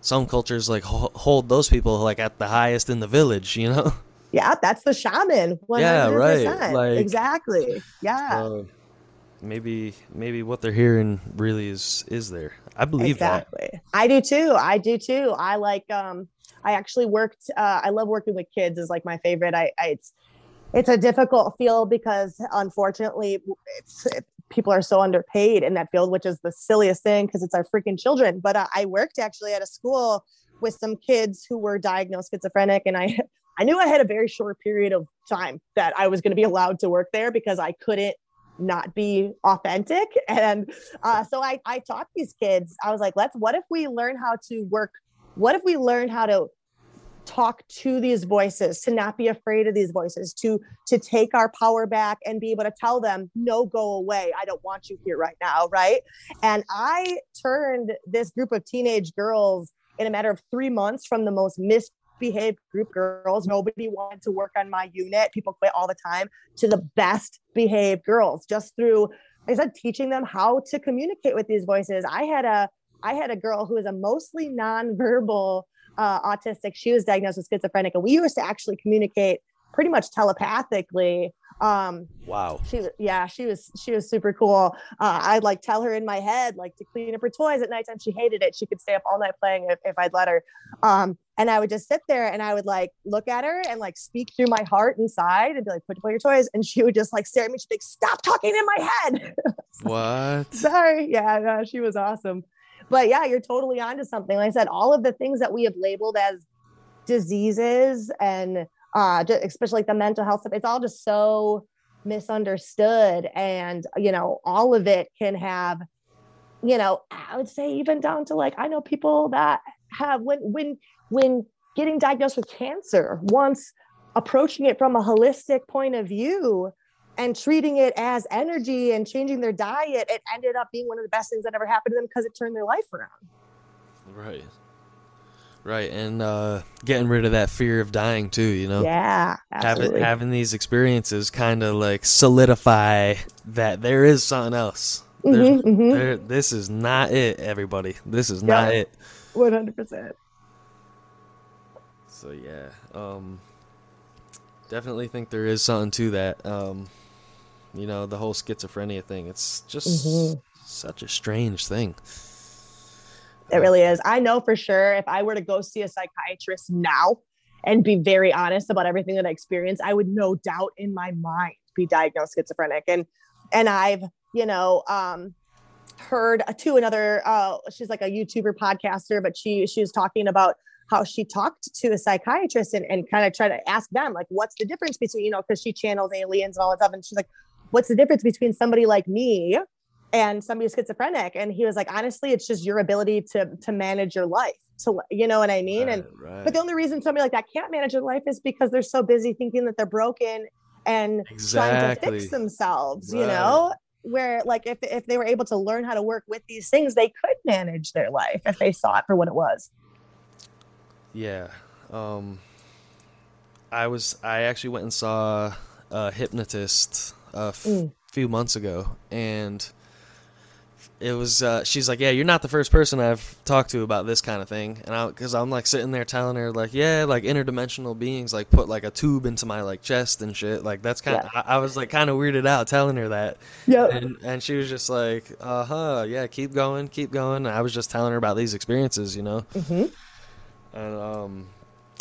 some cultures like ho- hold those people like at the highest in the village you know Yeah, that's the shaman. 100%. Yeah, right, like- exactly. Yeah. So maybe maybe what they're hearing really is is there I believe that exactly. I do too. I do too. I like um I actually worked uh I love working with kids is like my favorite. I, I it's it's a difficult field because unfortunately it's it, people are so underpaid in that field, which is the silliest thing because it's our freaking children. But uh, I worked actually at a school with some kids who were diagnosed schizophrenic and I I knew I had a very short period of time that I was going to be allowed to work there because I couldn't not be authentic. And uh, so I, I taught these kids i was like let's what if we learn how to work? What if we learn how to talk to these voices to not be afraid of these voices to to take our power back and be able to tell them no go away. I don't want you here right now right? And i turned this group of teenage girls in a matter of three months from the most misbehaved group girls nobody wanted to work on my unit people quit all the time to the best behaved girls just through like I said teaching them how to communicate with these voices. I had a I had a girl who was a mostly nonverbal uh, autistic. She was diagnosed with schizophrenic, and we used to actually communicate pretty much telepathically. Um, wow she yeah, she was she was super cool. Uh, I'd like tell her in my head like to clean up her toys at nighttime. She hated it. She could stay up all night playing if, if I'd let her. Um, and I would just sit there and I would like look at her and like speak through my heart inside and be like, put away your toys. And she would just like stare at me. She'd be like, stop talking in my head. what Sorry. Yeah, no, she was awesome. But yeah, you're totally onto something. Like I said, all of the things that we have labeled as diseases and uh, especially like the mental health stuff, it's all just so misunderstood. And, you know, all of it can have, you know, I would say even down to like, I know people that have when, when, when getting diagnosed with cancer, once approaching it from a holistic point of view and treating it as energy and changing their diet, it ended up being one of the best things that ever happened to them because it turned their life around. Right. Right, and uh, getting rid of that fear of dying too, you know. Yeah, having absolutely. having these experiences kind of like solidify that there is something else. Mhm, mhm. there- this is not it, everybody. This is Yeah. not it. 100%. So yeah, um, definitely think there is something to that. Um, you know, the whole schizophrenia thing. It's just Mhm. such a strange thing. It really is. I know for sure if I were to go see a psychiatrist now and be very honest about everything that I experienced, I would no doubt in my mind be diagnosed schizophrenic. And and I've, you know, um heard to another uh she's like a YouTuber podcaster, but she she was talking about how she talked to a psychiatrist and, and kind of try to ask them like what's the difference between, you know, because she channels aliens and all that stuff. And she's like, what's the difference between somebody like me and somebody who's schizophrenic and he was like honestly it's just your ability to to manage your life to you know what i mean and Right, right. but the only reason somebody like that can't manage their life is because they're so busy thinking that they're broken and trying to fix themselves you know where like if if they were able to learn how to work with these things they could manage their life if they saw it for what it was Yeah. Um I was I actually went and saw a hypnotist a f- Mm. few months ago and it was uh she's like, "Yeah, you're not the first person I've talked to about this kind of thing." And I cuz I'm like sitting there telling her like, "Yeah, like interdimensional beings like put like a tube into my like chest and shit." Like that's kind of I, I was like kind of weirded out telling her that. yeah And and she was just like, "Uh-huh, yeah, keep going, keep going." And I was just telling her about these experiences, you know. hmm And um,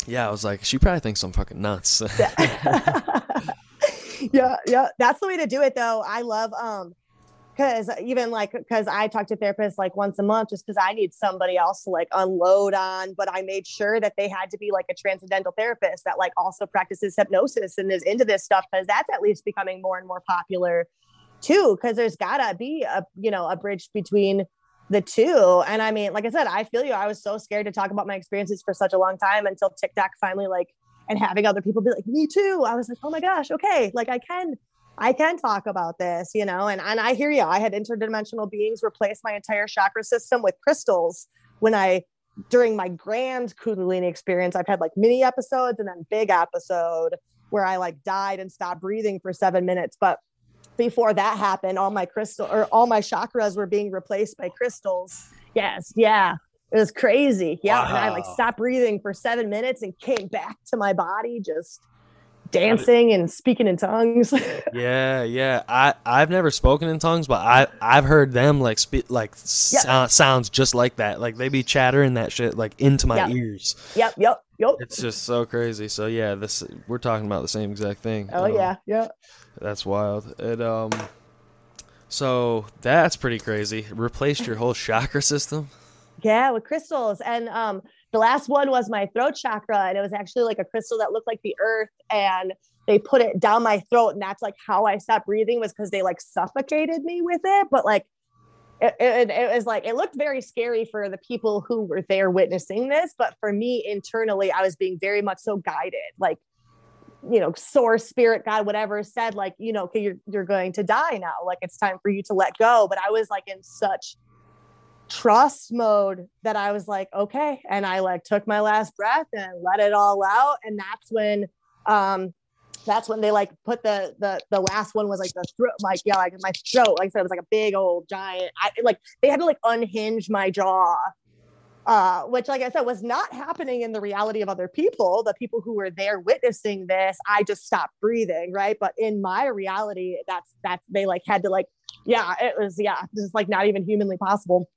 yeah, I was like, she probably thinks I'm fucking nuts. yeah yeah yeah that's the way to do it though i love um because even like because i talk to therapists like once a month just because i need somebody else to like unload on but i made sure that they had to be like a transcendental therapist that like also practices hypnosis and is into this stuff because that's at least becoming more and more popular too because there's gotta be a you know a bridge between the two and i mean like i said i feel you i was so scared to talk about my experiences for such a long time until tiktok finally like and having other people be like me too i was like oh my gosh okay like i can i can talk about this you know and, and i hear you i had interdimensional beings replace my entire chakra system with crystals when i during my grand kundalini experience i've had like mini episodes and then big episode where i like died and stopped breathing for seven minutes but before that happened all my crystal or all my chakras were being replaced by crystals. Yes yeah. It was crazy. Yeah and i like stopped breathing for seven minutes and came back to my body just dancing and speaking in tongues yeah, yeah. I I've never spoken in tongues, but I I've heard them like speak like sou- sounds just like that. Like they be chattering that shit like into my Yeah. ears. yep yep yep It's just so crazy. So yeah, this we're talking about the same exact thing. oh Um, yeah yeah that's wild. It um. So that's pretty crazy. Replaced your whole chakra system. Yeah, with crystals. And um, the last one was my throat chakra, and it was actually like a crystal that looked like the earth. And they put it down my throat, and that's like how I stopped breathing was because they like suffocated me with it. But like, it, it, it was like it looked very scary for the people who were there witnessing this. But for me internally, I was being very much so guided, like you know, source, spirit, God, whatever said, like, you know, okay, you're you're going to die now. Like it's time for you to let go. But I was like in such trust mode that I was like, okay. And I like took my last breath and let it all out. And that's when um that's when they like put the the the last one was like the throat like yeah like my throat like I said it was like a big old giant I like they had to like unhinge my jaw uh which like I said was not happening in the reality of other people the people who were there witnessing this I just stopped breathing right but in my reality that's that's they like had to like yeah it was yeah is like not even humanly possible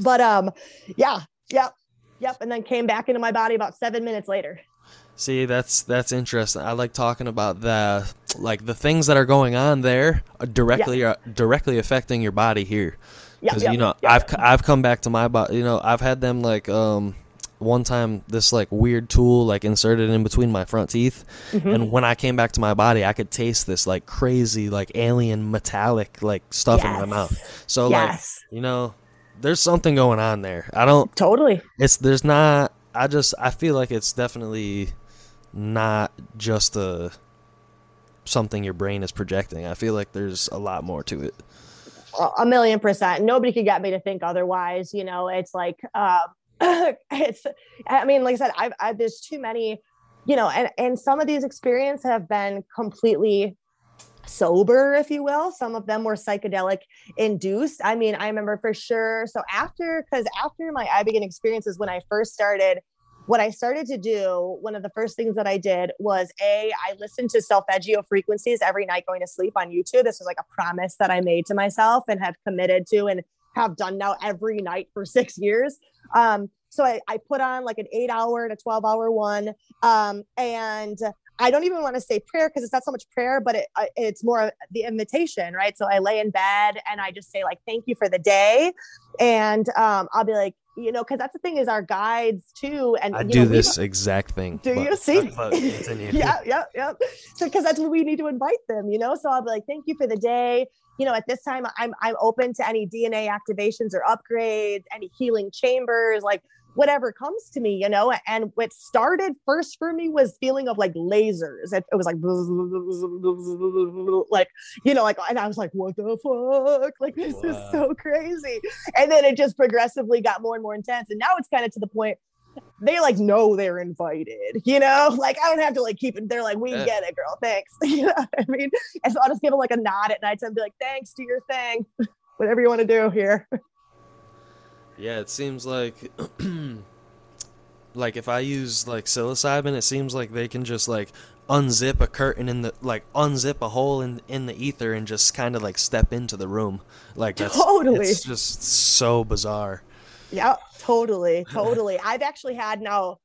but um yeah yep yep and then came back into my body about seven minutes later See, that's that's interesting. I like talking about the like the things that are going on there are directly are directly affecting your body here. yeah Because you know, I've I've come back to my body. You know, I've had them like um one time this like weird tool like inserted in between my front teeth, Mm-hmm. and when I came back to my body, I could taste this like crazy like alien metallic like stuff in my mouth. So like you know, there's something going on there. I don't totally it's there's not I just I feel like it's definitely not just a something your brain is projecting. I feel like there's a lot more to it. A million percent. Nobody could get me to think otherwise. You know, it's like, uh, it's. I mean, like I said, I've, I've there's too many. You know, and and some of these experiences have been completely sober, if you will. Some of them were psychedelic induced. I mean, I remember for sure. So after, because after my Ibogaine experiences, when I first started what I started to do, one of the first things that I did was a I listened to solfeggio frequencies every night going to sleep on YouTube. This was like a promise that I made to myself and have committed to and have done now every night for six years. Um, so I, I put on like an eight hour and a 12 hour one. Um, and I don't even want to say prayer because it's not so much prayer, but it, it's more the invitation, right? So I lay in bed and I just say like, "Thank you for the day," and um, I'll be like, you know, because that's the thing is our guides too. And I do know, this exact thing. Do but- you see? but yeah, yeah, yeah. So because that's what we need to invite them, you know. So I'll be like, thank you for the day. You know, at this time, I'm I'm open to any DNA activations or upgrades, any healing chambers, like whatever comes to me, you know. And what started first for me was feeling of like lasers. It, it was like like you know, like and I was like, what the fuck? Like this is so crazy. And then it just progressively got more and more intense. And now it's kind of to the point they like know they're invited, you know, like I don't have to like keep it. They're like, we Yeah. get it, girl. Thanks. You know I mean? And so I'll just give them like a nod at night and be like, thanks, do your thing, whatever you want to do here. Yeah, it seems like like if I use like psilocybin, it seems like they can just like unzip a curtain in the like unzip a hole in in the ether and just kind of like step into the room. Like that's Totally. it's just so bizarre. Yeah, totally, totally. I've actually had now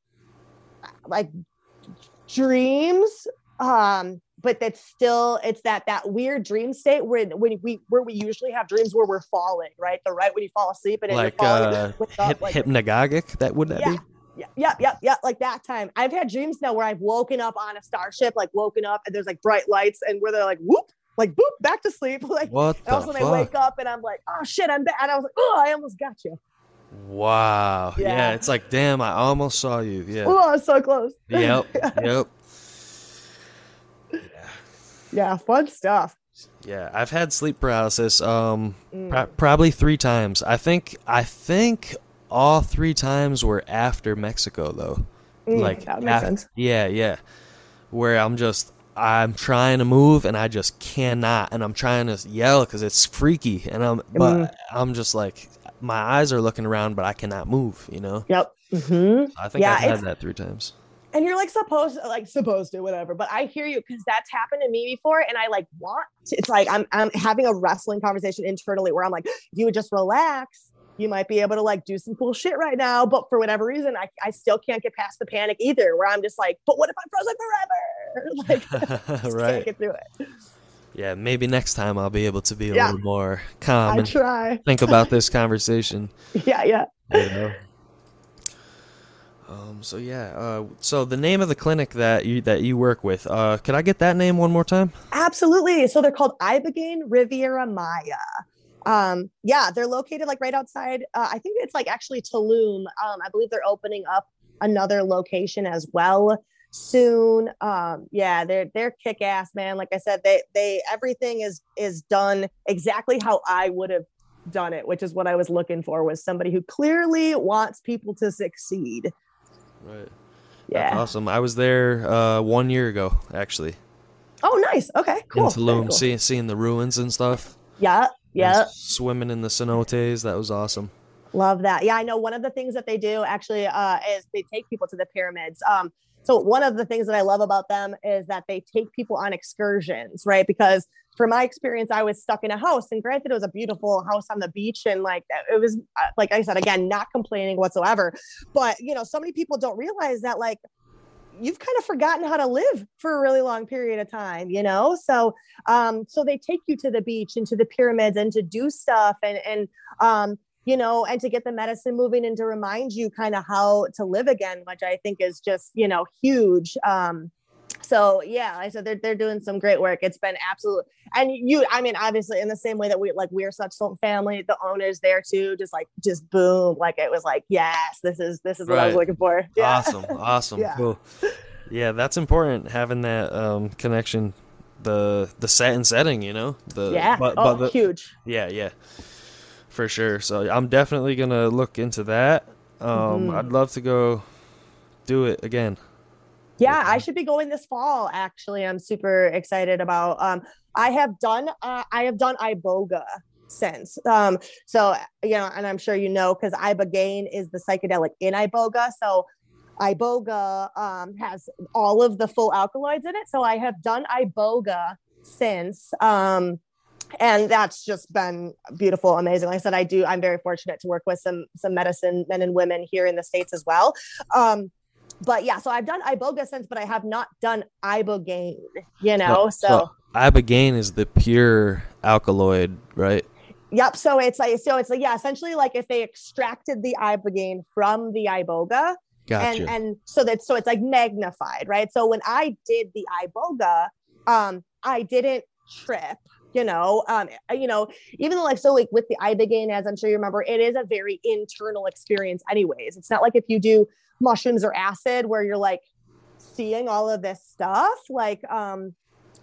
like dreams, um, but that's still it's that that weird dream state where when we where we usually have dreams where we're falling, right? The right when you fall asleep and Like you're falling uh the, like, hypnagogic, that would that Yeah. be? yeah, yeah, yeah, yeah, like that time. I've had dreams now where I've woken up on a starship, like woken up and there's like bright lights and where they're like whoop, like boop, back to sleep. Like What and the also when I wake up and I'm like, oh shit, I'm back. And I was like, oh, I almost got you. Wow. Yeah. Yeah. it's like damn, I almost saw you. Yeah. Oh, I was so close. Yep. Yep. Yeah, fun stuff. Yeah, I've had sleep paralysis um Mm. pro- probably 3 times. I think I think all 3 times were after Mexico though. Mm, like that makes af- sense. Yeah, yeah. Where I'm just I'm trying to move and I just cannot and I'm trying to yell cuz it's freaky and I'm but Mm. I'm just like my eyes are looking around but I cannot move, you know. Yep. hmm I think Yeah, I've had that 3 times. And you're like supposed, like supposed to, whatever. But I hear you because that's happened to me before, and I like want. To, it's like I'm I'm having a wrestling conversation internally where I'm like, you would just relax, you might be able to like do some cool shit right now. But for whatever reason, I I still can't get past the panic either. Where I'm just like, but what if I'm frozen forever? Like, right. can't get through it. Yeah, maybe next time I'll be able to be a Yeah. little more calm I and try. think about this conversation. Yeah, yeah. You know? Um. So yeah. Uh. So the name of the clinic that you that you work with. Uh. I get that name one more time? Absolutely. So they're called Ibogaine Riviera Maya. Um, yeah, they're located like right outside. Uh, I think it's like actually Tulum. Um, I believe they're opening up another location as well soon. Um, yeah, they're they're kick ass, man. Like I said, they they everything is is done exactly how I would have done it, which is what I was looking for was somebody who clearly wants people to succeed. Right. Yeah. Awesome. I was there uh one year ago actually Oh, nice. Okay. Cool. in Tulum, cool. seeing seeing the ruins and stuff. Yeah. Yeah. Swimming in the cenotes. That was awesome. Love that. Yeah, I know one of the things that they do actually uh, is they take people to the pyramids. Um, so one of the things that I love about them is that they take people on excursions, right? Because from my experience, I was stuck in a house, and granted, it was a beautiful house on the beach, and like it was, uh, like I said, again, not complaining whatsoever. But you know, so many people don't realize that like you've kind of forgotten how to live for a really long period of time, you know? So um, so they take you to the beach and to the pyramids and to do stuff and and um, you know, and to get the medicine moving and to remind you kind of how to live again, which I think is just, you know, huge. Um, so yeah, I said they're they're doing some great work. It's been absolute, and you, I mean, obviously, in the same way that we like we're such Sultan family, the owners there too, just like just boom, like it was like yes, this is this is what I was looking for. Yeah. Awesome, awesome, Yeah. cool. Yeah, that's important having that um, connection, the the set and setting, you know. The Yeah. but, oh, but the, huge. yeah, yeah, for sure. So I'm definitely gonna look into that. Um, Mhm. I'd love to go do it again. Yeah, I should be going this fall. Actually, I'm super excited about. Um, I have done. Uh, I have done iboga since. Um, so you know, and I'm sure you know because ibogaine is the psychedelic in iboga. So iboga um, has all of the full alkaloids in it. So I have done iboga since. Um, and that's just been beautiful, amazing. Like I said, I do. I'm very fortunate to work with some some medicine men and women here in the states as well. Um, but yeah, so I've done iboga since, but I have not done ibogaine. You know, so, ibogaine is the pure alkaloid, right? yep. So it's like so it's like yeah, essentially like if they extracted the ibogaine from the iboga, Gotcha. and and so that so it's like magnified, right? So when I did the iboga, um, I didn't trip. You know, um, you know, even though like so like with the ibogaine, as I'm sure you remember, it is a very internal experience, anyways. It's not like if you do mushrooms or acid where you're like seeing all of this stuff, like um,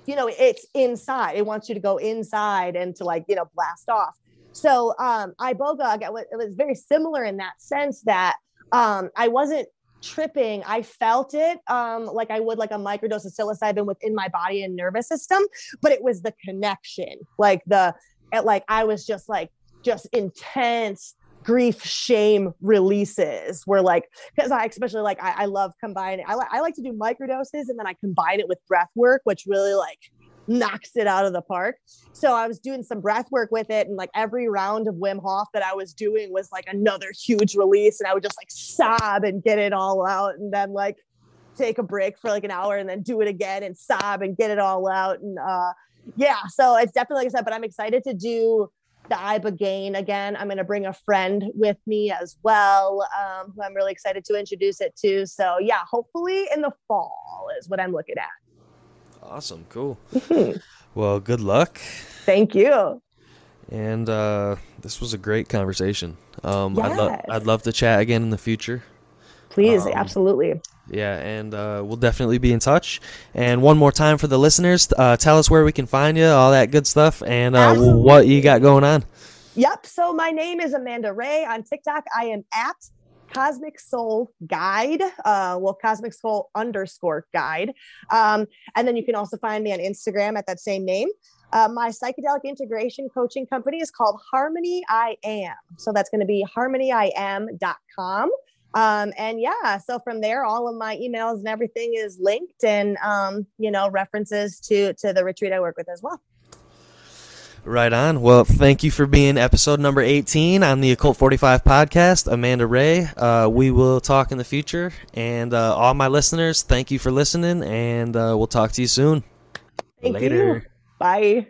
you know, it's inside. It wants you to go inside and to like, you know, blast off. So um iboga it was very similar in that sense that um I wasn't tripping i felt it um like i would like a microdose of psilocybin within my body and nervous system but it was the connection like the it, like i was just like just intense grief shame releases where like because i especially like I, I love combining I, li- I like to do microdoses and then i combine it with breath work which really like knocks it out of the park. So i was doing some breath work with it and like every round of wim hof that i was doing was like another huge release and i would just like sob and get it all out and then like take a break for like an hour and then do it again and sob and get it all out and uh yeah so it's definitely like i said but i'm excited to do the ibogaine again i'm going to bring a friend with me as well um, who i'm really excited to introduce it to so yeah hopefully in the fall is what i'm looking at awesome, cool. Well, good luck. thank you And uh, this was a great conversation. Um, I'd, lo- I'd love to chat again in the future. please Um, absolutely Yeah, and uh, we'll definitely be in touch. And one more time for the listeners, uh, tell us where we can find you, all that good stuff, and uh, what you got going on. Yep. So my name is Amanda Rae on TikTok. I am at Cosmic Soul Guide. Uh, well, Cosmic Soul underscore guide. Um, and then you can also find me on Instagram at that same name. Uh, my psychedelic integration coaching company is called Harmony I Am. So that's going to be harmonyiam.com. Um, and yeah, so from there, all of my emails and everything is linked and, um, you know, references to, to the retreat I work with as well. Right on. Well, thank you for being episode number 18 on the Occult 45 podcast, Amanda Rae. Uh, we will talk in the future. And uh, all my listeners, thank you for listening, and uh, we'll talk to you soon. Thank Later. you. Bye.